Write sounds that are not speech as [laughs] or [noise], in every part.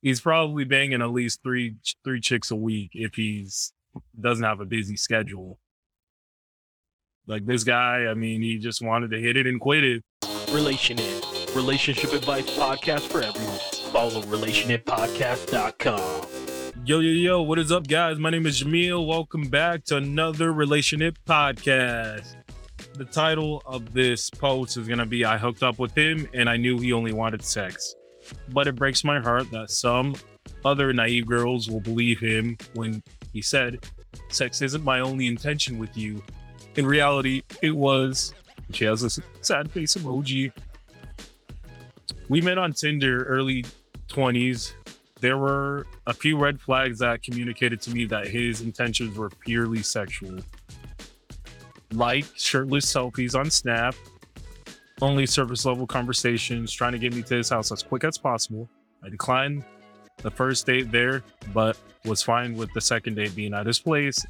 He's probably banging at least three three chicks a week if he's doesn't have a busy schedule. Like this guy, I mean, he just wanted to hit it and quit it. Relationship. Relationship advice podcast for everyone. Follow relationitpodcast.com. Yo, yo, yo, what is up, guys? My name is Jameel. Welcome back to another Relationship podcast. The title of this post is going to be I hooked up with him and I knew he only wanted sex. But it breaks my heart that some other naive girls will believe him when he said, Sex isn't my only intention with you. In reality, it was. She has a sad face emoji. We met on Tinder early 20s. There were a few red flags that communicated to me that his intentions were purely sexual. Like shirtless selfies on Snap, only surface level conversations, trying to get me to his house as quick as possible. I declined the first date there, but was fine with the second date being at his place.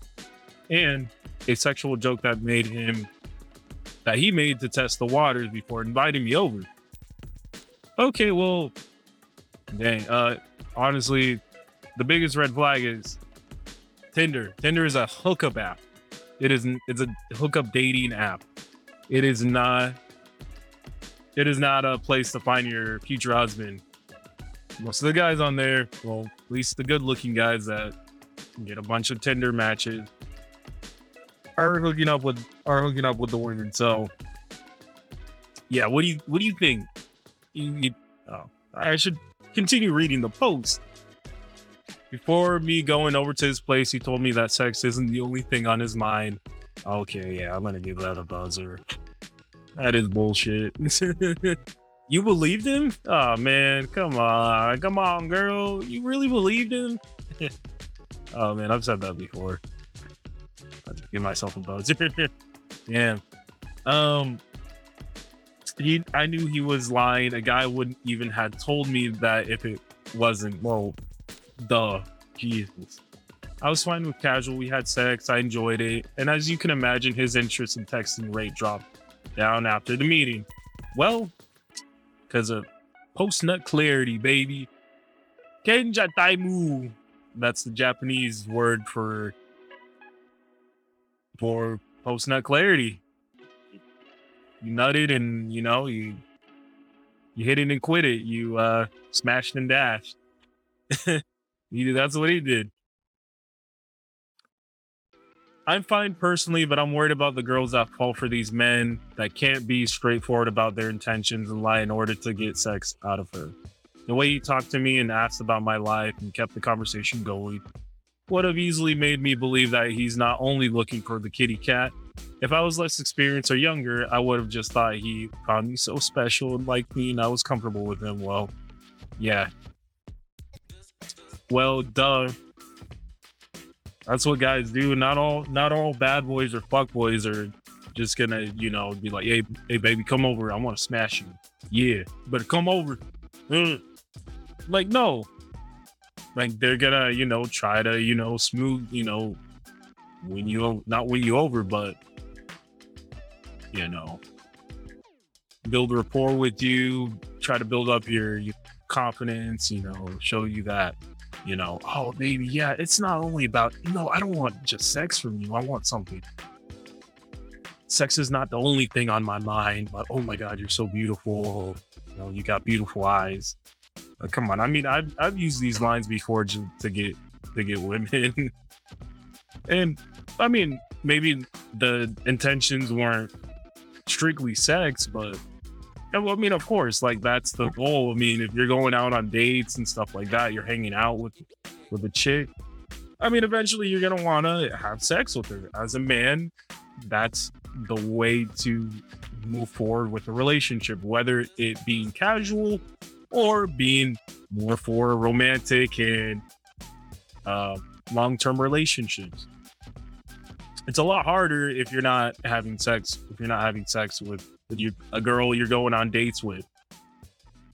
And a sexual joke that made him that he made to test the waters before inviting me over. Okay, well, dang. Uh, honestly, the biggest red flag is Tinder. Tinder is a hookup app. It is it's a hookup dating app. It is not. It is not a place to find your future husband. Most of the guys on there, well, at least the good-looking guys that get a bunch of Tinder matches, are hooking up with are hooking up with the women. So, yeah, what do you what do you think? You, you, oh, I should continue reading the post. Before me going over to his place, he told me that sex isn't the only thing on his mind. Okay, yeah, I'm gonna give that a buzzer. That is bullshit. [laughs] you believed him? Oh man, come on, come on, girl. You really believed him? [laughs] oh man, I've said that before. I'll give myself a buzzer. [laughs] Damn. Um, he, I knew he was lying. A guy wouldn't even had told me that if it wasn't. Well, duh, Jesus. I was fine with casual. We had sex. I enjoyed it. And as you can imagine, his interest in texting rate dropped down after the meeting. Well, because of post nut clarity, baby. Kenja taimu. That's the Japanese word for for post nut clarity. You nutted and you know you you hit it and quit it. You uh smashed and dashed. [laughs] he, that's what he did. I'm fine personally, but I'm worried about the girls that fall for these men that can't be straightforward about their intentions and lie in order to get sex out of her. The way he talked to me and asked about my life and kept the conversation going would have easily made me believe that he's not only looking for the kitty cat. If I was less experienced or younger, I would have just thought he found me so special and liked me and I was comfortable with him. Well, yeah. Well, duh. That's what guys do. Not all not all bad boys or fuck boys are just gonna, you know, be like, hey, hey baby, come over. I want to smash you. Yeah, but come over. Ugh. Like, no. Like they're gonna, you know, try to, you know, smooth, you know, win you not win you over, but you know, build rapport with you, try to build up your, your confidence, you know, show you that you know, oh, baby, yeah, it's not only about, no, I don't want just sex from you. I want something. Sex is not the only thing on my mind, but oh my God, you're so beautiful. You know, you got beautiful eyes. Uh, come on. I mean, I've, I've used these lines before to, to get, to get women. [laughs] and I mean, maybe the intentions weren't strictly sex, but well, I mean, of course, like that's the goal. I mean, if you're going out on dates and stuff like that, you're hanging out with with a chick. I mean, eventually you're gonna want to have sex with her. As a man, that's the way to move forward with a relationship, whether it being casual or being more for romantic and uh, long-term relationships. It's a lot harder if you're not having sex. If you're not having sex with you a girl you're going on dates with.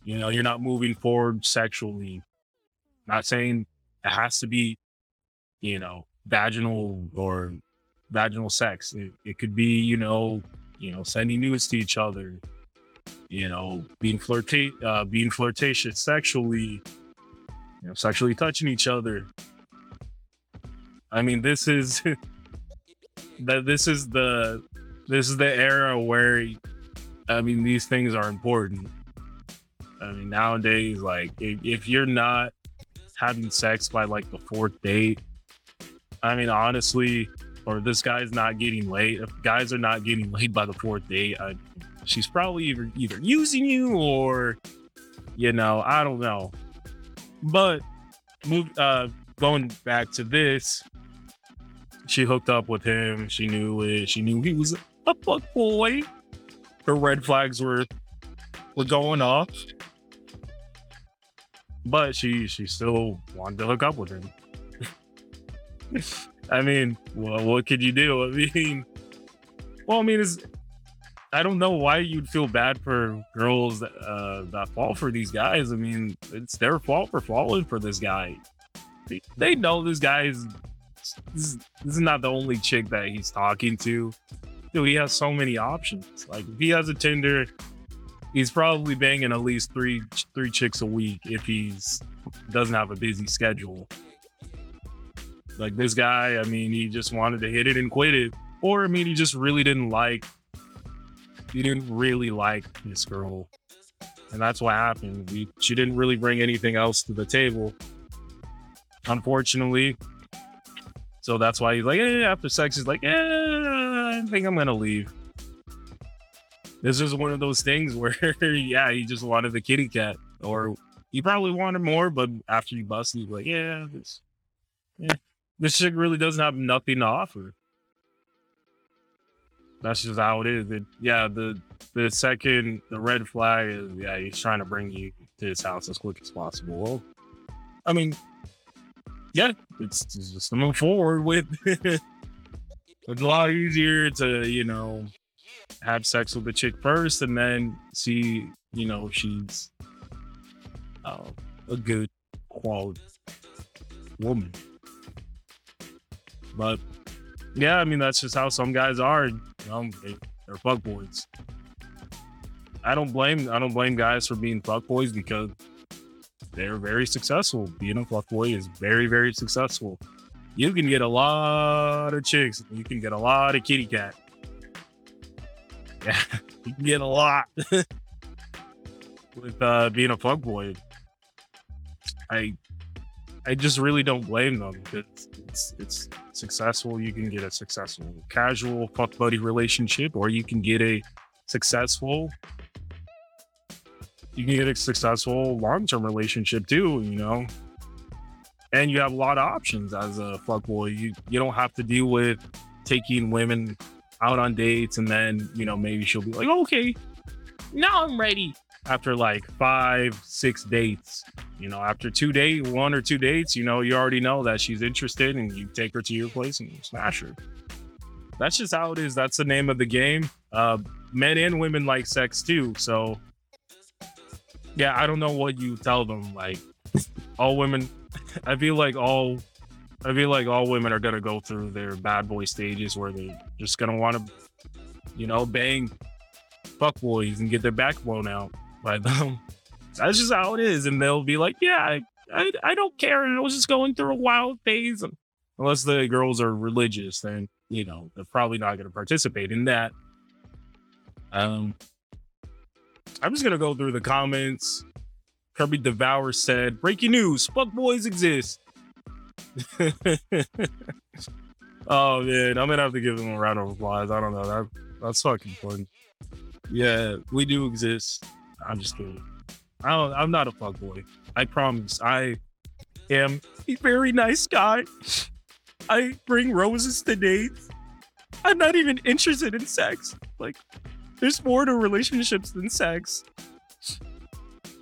You know, you're not moving forward sexually. Not saying it has to be, you know, vaginal or vaginal sex. It, it could be, you know, you know, sending news to each other, you know, being flirta- uh, being flirtatious sexually, you know, sexually touching each other. I mean, this is [laughs] that this is the this is the era where I mean these things are important. I mean nowadays, like if, if you're not having sex by like the fourth date, I mean honestly, or this guy's not getting laid. If guys are not getting laid by the fourth date, I, she's probably either either using you or you know I don't know. But move uh going back to this she hooked up with him. She knew it. She knew he was a fuck boy. Her red flags were were going off, but she she still wanted to hook up with him. [laughs] I mean, well, what could you do? [laughs] I mean, well, I mean, is I don't know why you'd feel bad for girls that, uh, that fall for these guys. I mean, it's their fault for falling for this guy. They, they know this guy is this is, this is not the only chick that he's talking to. Dude, he has so many options. Like if he has a Tinder, he's probably banging at least three three chicks a week if he's doesn't have a busy schedule. Like this guy, I mean, he just wanted to hit it and quit it, or I mean, he just really didn't like. He didn't really like this girl, and that's what happened. We, she didn't really bring anything else to the table. Unfortunately, so that's why he's like, eh, after sex, he's like, eh, I think I'm gonna leave. This is one of those things [laughs] where, yeah, he just wanted the kitty cat, or he probably wanted more, but after you bust, he's like, yeah, this, yeah, this chick really doesn't have nothing to offer. That's just how it is. It, yeah, the the second the red flag is, yeah, he's trying to bring you to his house as quick as possible. Well, I mean, yeah, it's, it's just to move forward with. [laughs] it's a lot easier to, you know, have sex with the chick first and then see, you know, if she's uh, a good quality woman. But yeah, I mean, that's just how some guys are. You know, they, they're fuckboys. I don't blame I don't blame guys for being fuckboys because they're very successful. Being a fuckboy is very, very successful. You can get a lot of chicks. You can get a lot of kitty cat. [laughs] Yeah, you can get a lot [laughs] with uh, being a fuck boy. I I just really don't blame them because it's it's successful. You can get a successful casual fuck buddy relationship, or you can get a successful you can get a successful long-term relationship too, you know. And you have a lot of options as a fuckboy. You you don't have to deal with taking women out on dates and then, you know, maybe she'll be like, okay, now I'm ready. After like five, six dates, you know, after two date, one or two dates, you know, you already know that she's interested and you take her to your place and you smash her. That's just how it is. That's the name of the game. Uh, men and women like sex too. So yeah, I don't know what you tell them. Like all women, I feel like all, I feel like all women are gonna go through their bad boy stages where they're just gonna want to, you know, bang fuck boys and get their back blown out by them. [laughs] That's just how it is, and they'll be like, "Yeah, I, I, I don't care," and I was just going through a wild phase. Unless the girls are religious, then you know they're probably not gonna participate in that. Um, I'm just gonna go through the comments. Kirby Devour said, "Breaking news: Fuck boys exist." [laughs] oh man, I'm gonna have to give him a round of applause. I don't know that that's fucking fun. Yeah, we do exist. I'm just kidding. I don't, I'm not a fuck boy. I promise. I am a very nice guy. I bring roses to dates. I'm not even interested in sex. Like, there's more to relationships than sex.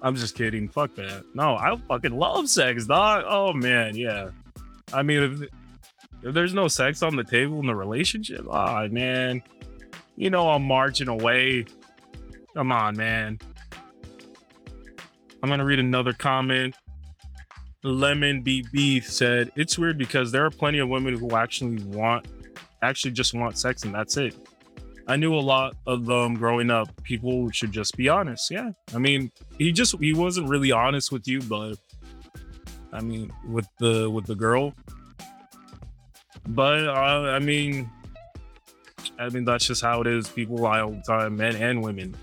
I'm just kidding. Fuck that. No, I fucking love sex, dog. Oh man, yeah. I mean, if, if there's no sex on the table in the relationship, oh man, you know I'm marching away. Come on, man. I'm gonna read another comment. Lemon BB said it's weird because there are plenty of women who actually want, actually just want sex and that's it. I knew a lot of them growing up. People should just be honest. Yeah. I mean, he just he wasn't really honest with you, but I mean, with the with the girl. But uh, I mean, I mean that's just how it is. People lie all the time, men and women.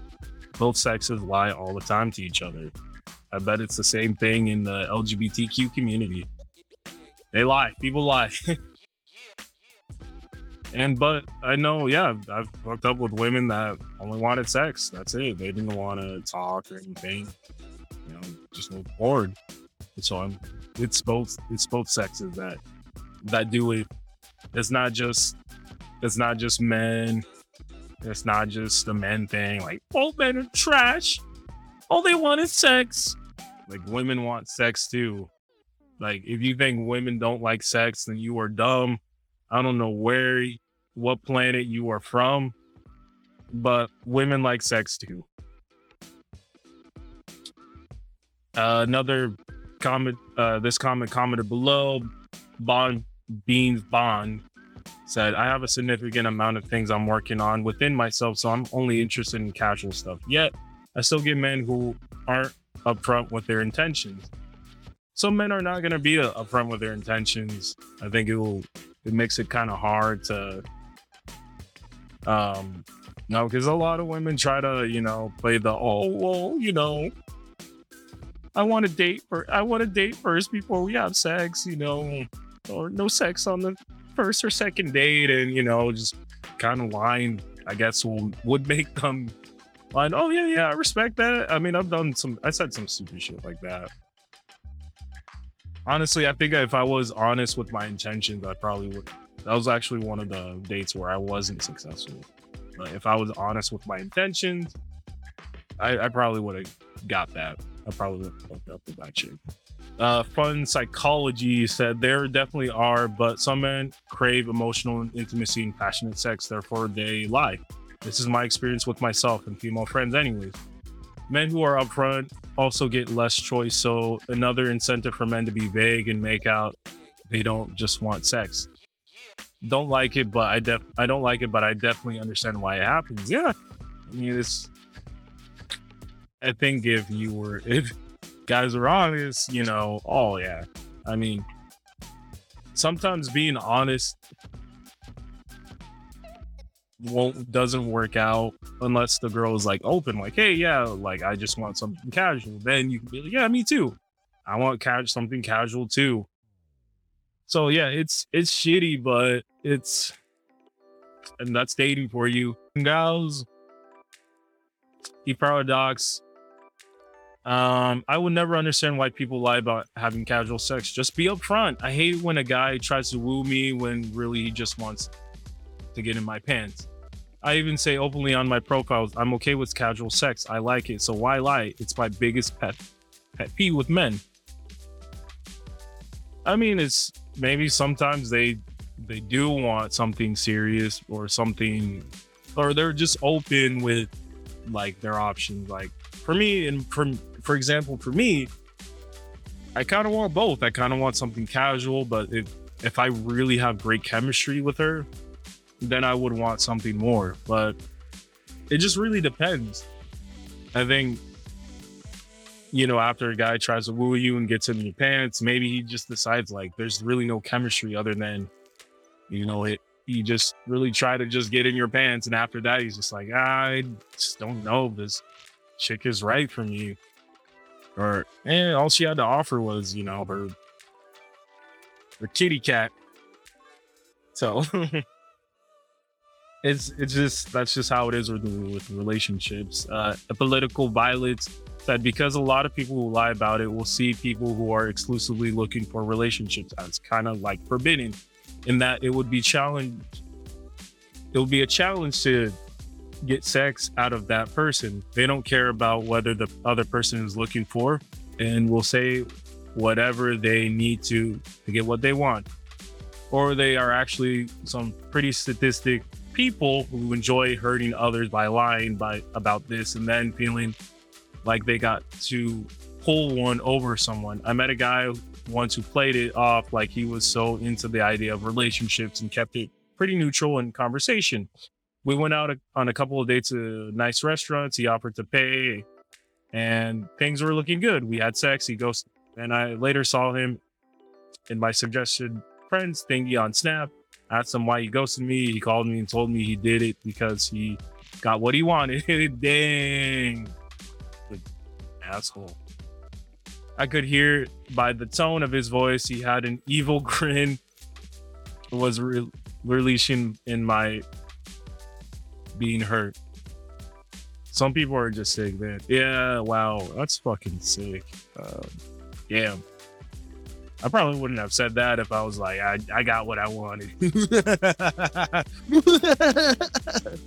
Both sexes lie all the time to each other. I bet it's the same thing in the LGBTQ community. They lie. People lie. [laughs] and but I know, yeah, I've hooked up with women that only wanted sex. That's it. They didn't want to talk or anything. You know, just bored. So I'm. It's both. It's both sexes that that do it. It's not just. It's not just men. It's not just the men thing. Like all men are trash. All they want is sex. Like women want sex too. Like if you think women don't like sex, then you are dumb. I don't know where, what planet you are from, but women like sex too. Uh, another comment. Uh, this comment commented below. Bond Beans Bond said, "I have a significant amount of things I'm working on within myself, so I'm only interested in casual stuff. Yet, I still get men who aren't upfront with their intentions. Some men are not going to be upfront with their intentions. I think it will it makes it kind of hard to um no because a lot of women try to you know play the oh well you know I want to date or I want to date first before we have sex you know or no sex on the first or second date and you know just kind of lying I guess will would make them line oh yeah yeah I respect that I mean I've done some I said some stupid shit like that honestly, I think if I was honest with my intentions, I probably would. That was actually one of the dates where I wasn't successful. But if I was honest with my intentions, I, I probably would have got that. I probably would have hooked up with that chick. Uh, fun psychology said there definitely are, but some men crave emotional intimacy and passionate sex, therefore they lie. This is my experience with myself and female friends, anyways. Men who are upfront also get less choice. So another incentive for men to be vague and make out they don't just want sex. Don't like it, but I def I don't like it, but I definitely understand why it happens. Yeah. I mean it's I think if you were [laughs] if guys are honest, you know, oh yeah. I mean sometimes being honest won't doesn't work out unless the girl is like open, like, hey, yeah, like I just want something casual. Then you can be like, yeah, me too. I want ca- something casual too. So yeah, it's it's shitty, but it's and that's dating for you. Gals, the paradox. Um, I would never understand why people lie about having casual sex. Just be upfront. I hate when a guy tries to woo me when really he just wants to get in my pants. I even say openly on my profiles, I'm okay with casual sex. I like it. So why lie? It's my biggest pet pet peeve with men. I mean, it's maybe sometimes they they do want something serious or something, or they're just open with like their options. Like for me, and for for example, for me, I kind of want both. I kind of want something casual, but if if I really have great chemistry with her, then I would want something more. But it just really depends. I think, you know, after a guy tries to woo you and gets in your pants, maybe he just decides like there's really no chemistry other than, you know, it. You just really try to just get in your pants, and after that, he's just like, I just don't know if this chick is right for me, or and all she had to offer was, you know, her her kitty cat. So [laughs] it's it's just that's just how it is with with relationships. Uh, a political violence that because a lot of people who lie about it will see people who are exclusively looking for relationships as kind of like forbidden, in that it would be challenged. It would be a challenge to get sex out of that person. They don't care about whether the other person is looking for, and will say whatever they need to to get what they want, or they are actually some pretty statistic people who enjoy hurting others by lying by about this and then feeling like they got to pull one over someone. I met a guy once who played it off like he was so into the idea of relationships and kept it pretty neutral in conversation. we went out on a couple of dates to nice restaurants. He offered to pay, and things were looking good. We had sex. He goes, and I later saw him in my suggested friends thingy on Snap. Asked him why he ghosted me. He called me and told me he did it because he got what he wanted. [laughs] Dang, asshole. I could hear by the tone of his voice he had an evil [laughs] grin. Was re- releasing in my being hurt. Some people are just sick, man. Yeah, wow, that's fucking sick. Uh, damn. I probably wouldn't have said that if I was like, I, I got what I wanted. [laughs]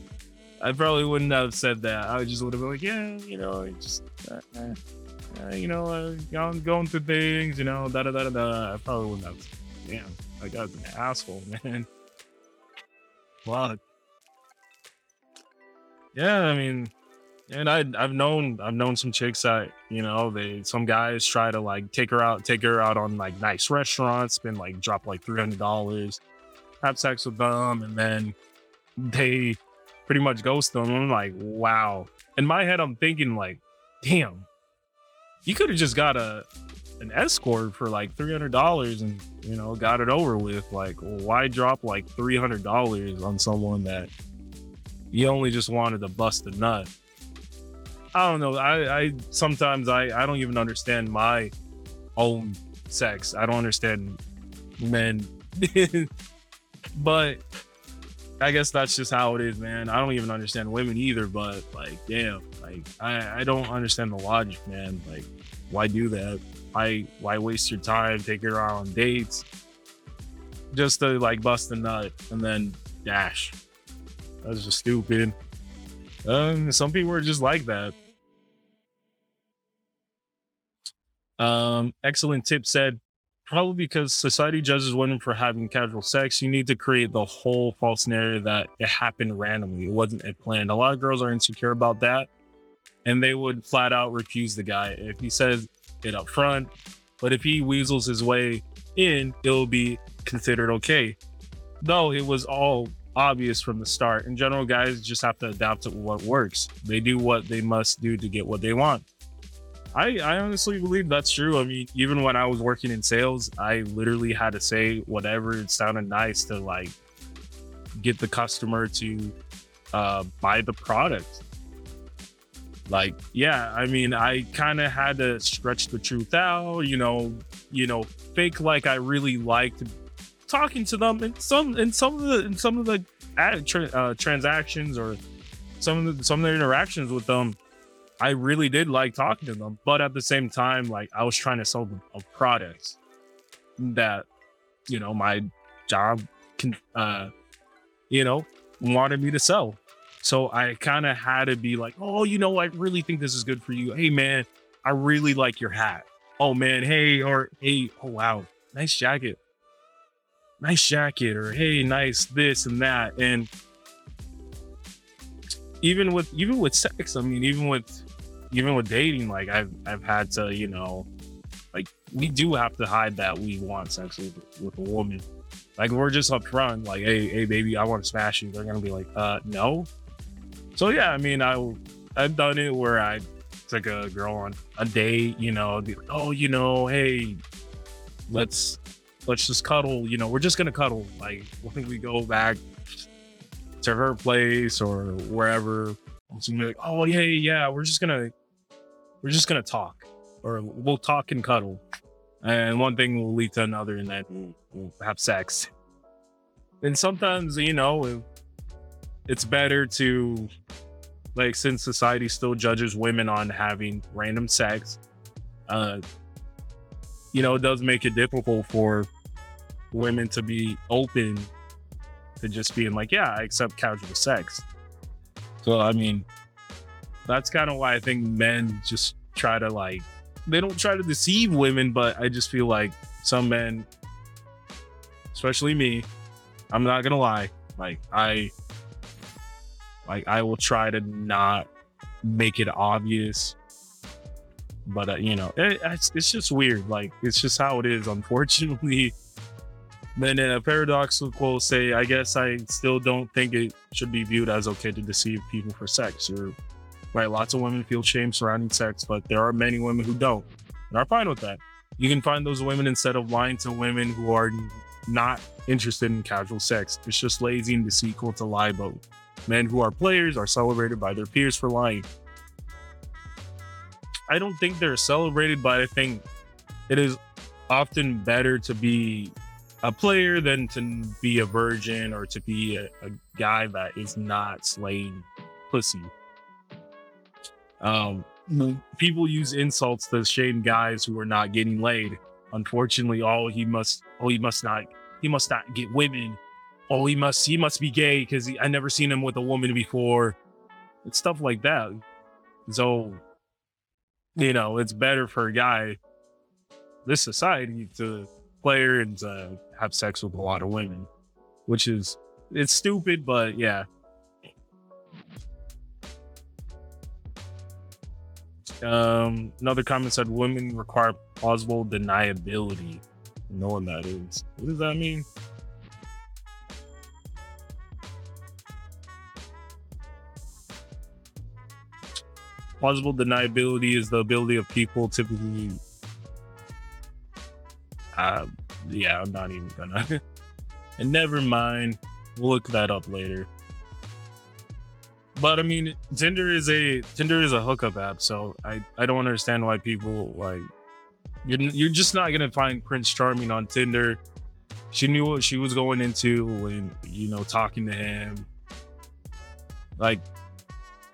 I probably wouldn't have said that. I just would have been like, yeah, you know, just, uh, uh, you know, uh, going through things, you know, da da da da. I probably wouldn't have. Damn, I got an asshole, [laughs] man. Fuck. Yeah, I mean, and I I've known I've known some chicks that you know they some guys try to like take her out take her out on like nice restaurants, spend like drop like three hundred dollars, have sex with them, and then they pretty much ghost them. I'm like, wow. In my head, I'm thinking like, damn, you could have just got a an escort for like three hundred dollars and you know got it over with. Like, why drop like three hundred dollars on someone that you only just wanted to bust a nut? I don't know. I, I sometimes I, I don't even understand my own sex. I don't understand men. [laughs] but I guess that's just how it is, man. I don't even understand women either, but like, damn, like I, I don't understand the logic, man. Like, why do that? Why why waste your time, take her out on dates just to like bust a nut and then dash? That's just stupid. Um, some people are just like that. Um, excellent tip said, probably because society judges women for having casual sex, you need to create the whole false narrative that it happened randomly. It wasn't planned. A lot of girls are insecure about that, and they would flat out refuse the guy if he says it up front. But if he weasels his way in, it'll be considered okay. Though it was all obvious from the start. In general, guys just have to adapt to what works. They do what they must do to get what they want. I, I honestly believe that's true. I mean, even when I was working in sales, I literally had to say whatever it sounded nice to like get the customer to uh, buy the product. Like, yeah, I mean, I kind of had to stretch the truth out, you know, you know, fake like I really liked talking to them and some in some of the in some of the uh, transactions or some of the some of the interactions with them I really did like talking to them, but at the same time, like I was trying to sell them a product that, you know, my job can, uh, you know, wanted me to sell. So I kind of had to be like, oh, you know, I really think this is good for you. Hey, man, I really like your hat. Oh, man, hey, or hey, oh, wow, nice jacket. Nice jacket, or hey, nice this and that. And even with even with sex, I mean, even with even with dating, like I've I've had to, you know, like we do have to hide that we want sex with, with a woman. Like we're just upfront, like, hey, hey, baby, I want to smash you. They're gonna be like, uh, no. So yeah, I mean, I I've done it where I took a girl on a date, you know, be like, oh, you know, hey, let's let's just cuddle. You know, we're just gonna cuddle. Like [laughs] when we go back to her place or wherever so be like, oh yeah, yeah, we're just gonna we're just gonna talk, or we'll talk and cuddle, and one thing will lead to another, and then we'll, we'll have sex. And sometimes, you know, it's better to like since society still judges women on having random sex, uh, you know, it does make it difficult for women to be open to just being like, yeah, I accept casual sex. So I mean, that's kind of why I think men just try to like they don't try to deceive women, but I just feel like some men, especially me, I'm not gonna lie, like I like I will try to not make it obvious but uh, you know it, it's, it's just weird like it's just how it is unfortunately Then in a paradoxical say, I guess I still don't think it should be viewed as okay to deceive people for sex. Or right, lots of women feel shame surrounding sex, but there are many women who don't and are fine with that. You can find those women instead of lying to women who are not interested in casual sex. It's just lazy and deceitful to lie about. Men who are players are celebrated by their peers for lying. I don't think they're celebrated, but I think it is often better to be a player than to be a virgin or to be a, a guy that is not slaying pussy. Um, people use insults to shame guys who are not getting laid. Unfortunately, oh he must, oh he must not, he must not get women. Oh he must, he must be gay because I never seen him with a woman before. It's stuff like that. So, you know, it's better for a guy, this society, to player and uh, have sex with a lot of women, which is it's stupid, but yeah. Um, another comment said women require plausible deniability. Knowing that is, what does that mean? Plausible deniability is the ability of people typically uh, yeah, I'm not even gonna. [laughs] and never mind. We'll look that up later. But I mean, Tinder is a Tinder is a hookup app, so I I don't understand why people like you're you're just not gonna find Prince Charming on Tinder. She knew what she was going into when you know talking to him. Like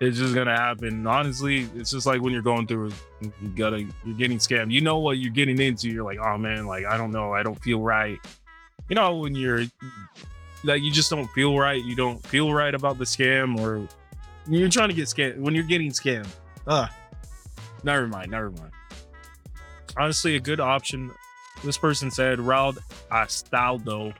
it's just gonna happen. Honestly, it's just like when you're going through, you gotta, you're getting scammed. You know what you're getting into. You're like, oh man, like I don't know, I don't feel right. You know when you're like you just don't feel right. You don't feel right about the scam, or you're trying to get scammed when you're getting scammed. Ah, never mind, never mind. Honestly, a good option. This person said Raul Astaldo.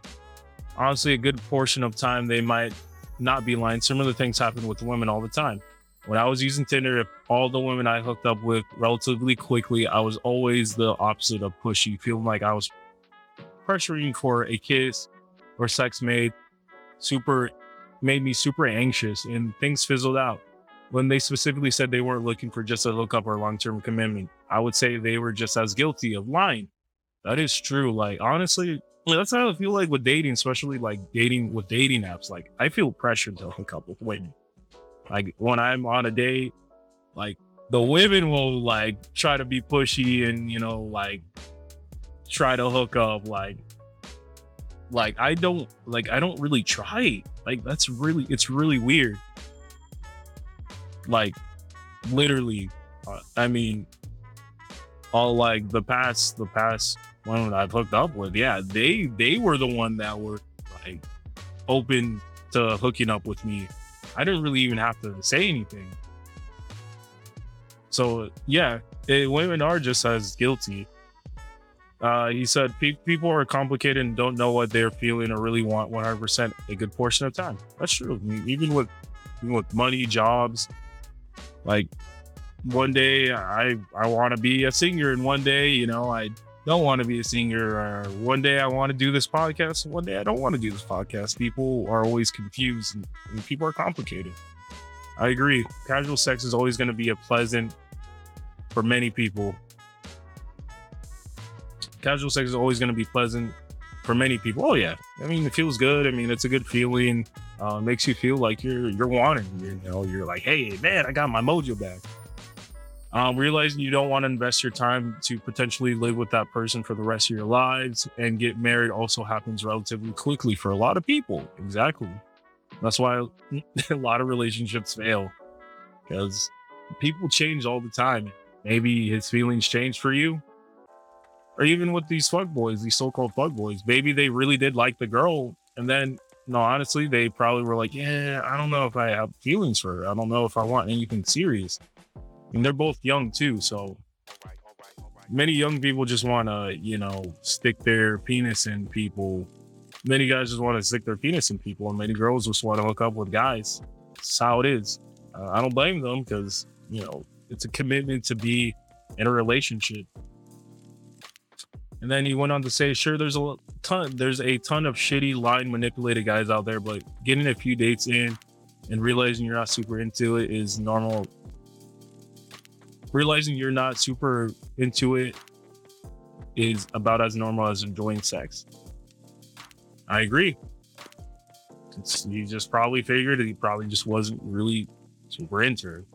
Honestly, a good portion of time they might not be lying. Similar things happen with women all the time. When I was using Tinder, all the women I hooked up with relatively quickly, I was always the opposite of pushy, feeling like I was pressuring for a kiss or sex made super made me super anxious and things fizzled out. When they specifically said they weren't looking for just a hookup or long term commitment, I would say they were just as guilty of lying. That is true. Like, honestly, that's how I feel like with dating, especially like dating with dating apps. Like I feel pressured to hook up with women. Like when I'm on a date, like the women will like try to be pushy and you know like try to hook up. Like like I don't like I don't really try. Like that's really it's really weird. Like literally, uh, I mean, all like the past the past one I've hooked up with, yeah, they they were the one that were like open to hooking up with me. I didn't really even have to say anything. So yeah, it, women are just as guilty. Uh, he said pe- people are complicated and don't know what they're feeling or really want 100% a good portion of time. That's true. I mean, even with even with money, jobs, like one day I I want to be a singer, and one day you know I don't want to be a singer or one day I want to do this podcast one day I don't want to do this podcast. People are always confused and, and people are complicated. I agree. Casual sex is always going to be a pleasant for many people. Casual sex is always going to be pleasant for many people. Oh yeah, I mean it feels good. I mean it's a good feeling. Uh, makes you feel like you're you're wanted. You know, you're like, hey man, I got my mojo back um, realizing you don't want to invest your time to potentially live with that person for the rest of your lives and get married also happens relatively quickly for a lot of people. Exactly. That's why [laughs] a lot of relationships fail because people change all the time. Maybe his feelings change for you. Or even with these fuck boys these so-called fuck boys. Maybe they really did like the girl and then no honestly they probably were like yeah i don't know if i have feelings for her. I don't know if i want anything serious and they're both young too. So many young people just want to, you know, stick their penis in people. Many guys just want to stick their penis in people, and many girls just want to hook up with guys. It's how it is. Uh, I don't blame them because you know it's a commitment to be in a relationship. And then he went on to say, sure, there's a ton, there's a ton of shitty line manipulated guys out there, but getting a few dates in and realizing you're not super into it is normal. Realizing you're not super into it is about as normal as enjoying sex. I agree. It's, he just probably figured he probably just wasn't really super into it.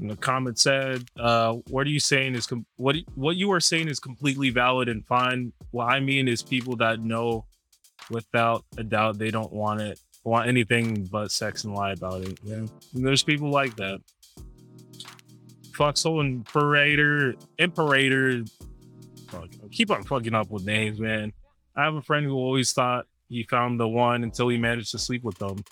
And the comment said, uh, "What are you saying is com- what what you are saying is completely valid and fine. What I mean is people that know without a doubt they don't want it, want anything but sex and lie about it. Yeah, and there's people like that. Foxhole Imperator, Imperator. Fuck, keep on fucking up with names, man. I have a friend who always thought he found the one until he managed to sleep with them.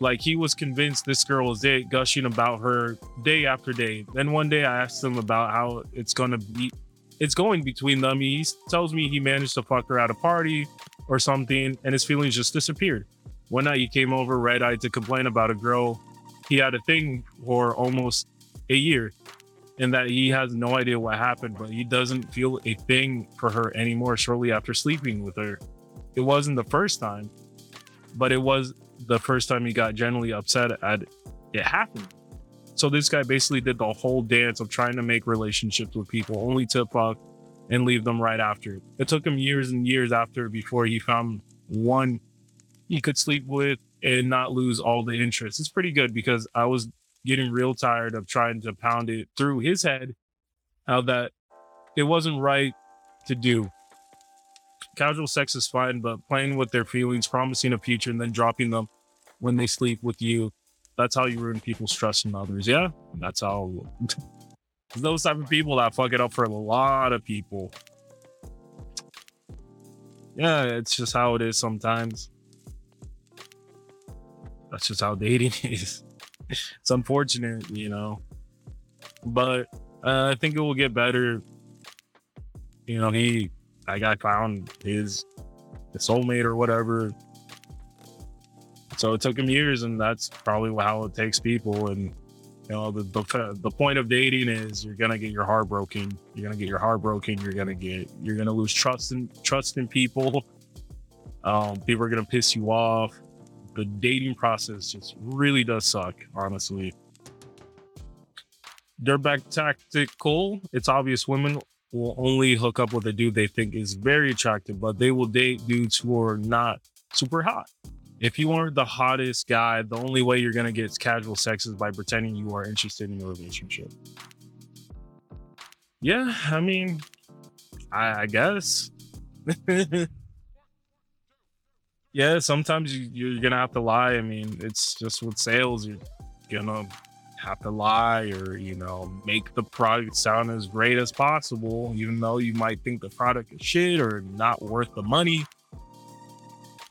Like he was convinced this girl was it, gushing about her day after day. Then one day I asked him about how it's gonna be it's going between them. He tells me he managed to fuck her at a party or something, and his feelings just disappeared. One night he came over red eyed to complain about a girl he had a thing for almost a year, and that he has no idea what happened, but he doesn't feel a thing for her anymore shortly after sleeping with her. It wasn't the first time, but it was the first time he got genuinely upset at it happening. So this guy basically did the whole dance of trying to make relationships with people only to fuck and leave them right after. It took him years and years after before he found one he could sleep with and not lose all the interest. It's pretty good because I was getting real tired of trying to pound it through his head how that it wasn't right to do. Casual sex is fine, but playing with their feelings, promising a future, and then dropping them when they sleep with you, that's how you ruin people's trust in others. Yeah, that's how. [laughs] those type of people that fuck it up for a lot of people. Yeah, it's just how it is sometimes. That's just how dating [laughs] is. [laughs] it's unfortunate, you know. But uh, I think it will get better. You know, he I got found his, his soulmate or whatever. So it took him years, and that's probably how it takes people. And you know, the, the the point of dating is you're gonna get your heart broken. You're gonna get your heart broken. You're gonna get you're gonna lose trust in trust in people. [laughs] Um, people are gonna piss you off. The dating process just really does suck, honestly. Dirtbag tactical. It's obvious women will only hook up with a dude they think is very attractive, but they will date dudes who are not super hot. If you are the hottest guy, the only way you're gonna get casual sex is by pretending you are interested in a relationship. Yeah, I mean, I, I guess. [laughs] yeah, sometimes you, you're gonna have to lie. I mean, it's just with sales, you're gonna have to lie or you know make the product sound as great as possible even though you might think the product is shit or not worth the money.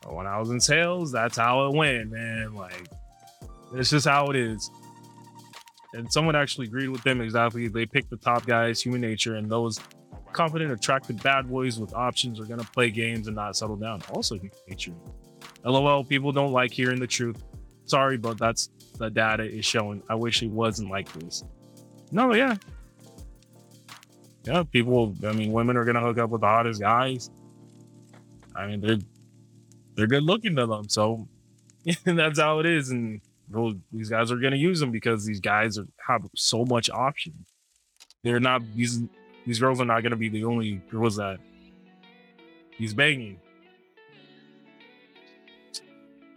But when i was in sales that's how it went man. Like it's just how it is. And someone actually agreed with them exactly. They picked the top guys human nature and those confident attractive bad boys with options are going to play games and not settle down also nature lol people don't like hearing the truth sorry but that's the data is showing. I wish it wasn't like this. No, yeah. Yeah, people, I mean, women are gonna hook up with the hottest guys. I mean, they're they're good looking to them, so [laughs] that's how it is. And these guys are gonna use them because these guys are, have so much option. They're not these these girls are not gonna be the only girls that he's banging.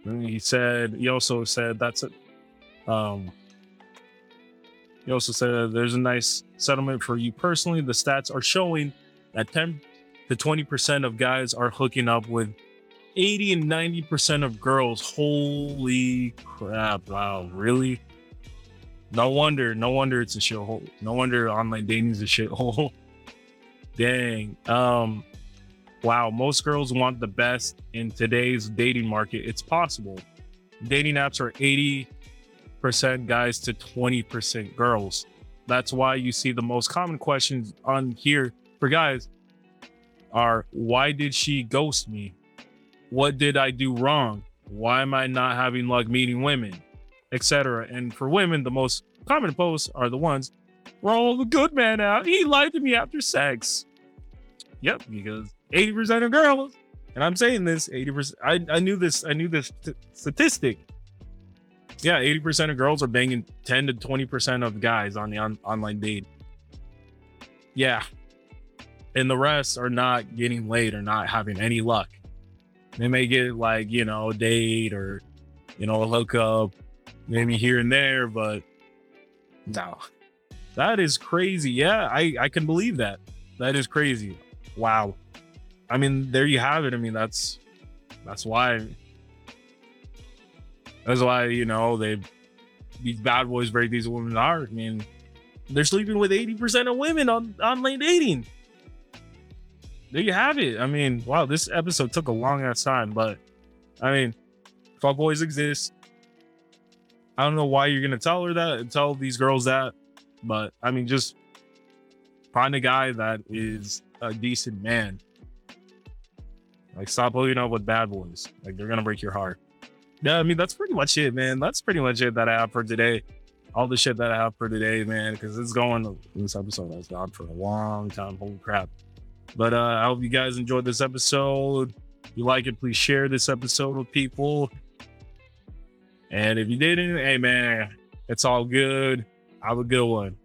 And he said he also said that's it. Um, he also said there's a nice settlement for you personally. The stats are showing that 10 to 20% of guys are hooking up with 80 and 90% of girls. Holy crap. Wow, really? No wonder, no wonder it's a shithole. No wonder online dating is a shithole. [laughs] Dang. Um, wow, most girls want the best in today's dating market. It's possible. Dating apps are 80 percent guys to 20% girls. That's why you see the most common questions on here for guys are why did she ghost me? What did I do wrong? Why am I not having luck meeting women? Etc. And for women, the most common posts are the ones roll the good man out. He lied to me after sex. Yep, because 80% of girls, and I'm saying this, 80%, I, I knew this, I knew this t- statistic. Yeah, 80% of girls are banging 10 to 20% of guys on the on- online date. Yeah. And the rest are not getting laid or not having any luck. They may get like, you know, a date or, you know, a hookup, maybe here and there, but no. That is crazy. Yeah, I, I can believe that. That is crazy. Wow. I mean, there you have it. I mean, that's that's why that's why, you know, they these bad boys break these women's heart. I mean, they're sleeping with 80% of women on online dating. There you have it. I mean, wow, this episode took a long ass time, but I mean, fuck boys exist. I don't know why you're gonna tell her that and tell these girls that, but I mean, just find a guy that is a decent man. Like, stop hooking up with bad boys. Like, they're gonna break your heart. Yeah, I mean, that's pretty much it, man. That's pretty much it that I have for today. All the shit that I have for today, man, because it's going. This episode has gone for a long time. Holy crap! But uh, I hope you guys enjoyed this episode. If you like it, please share this episode with people. And if you didn't, hey man, it's all good. Have a good one.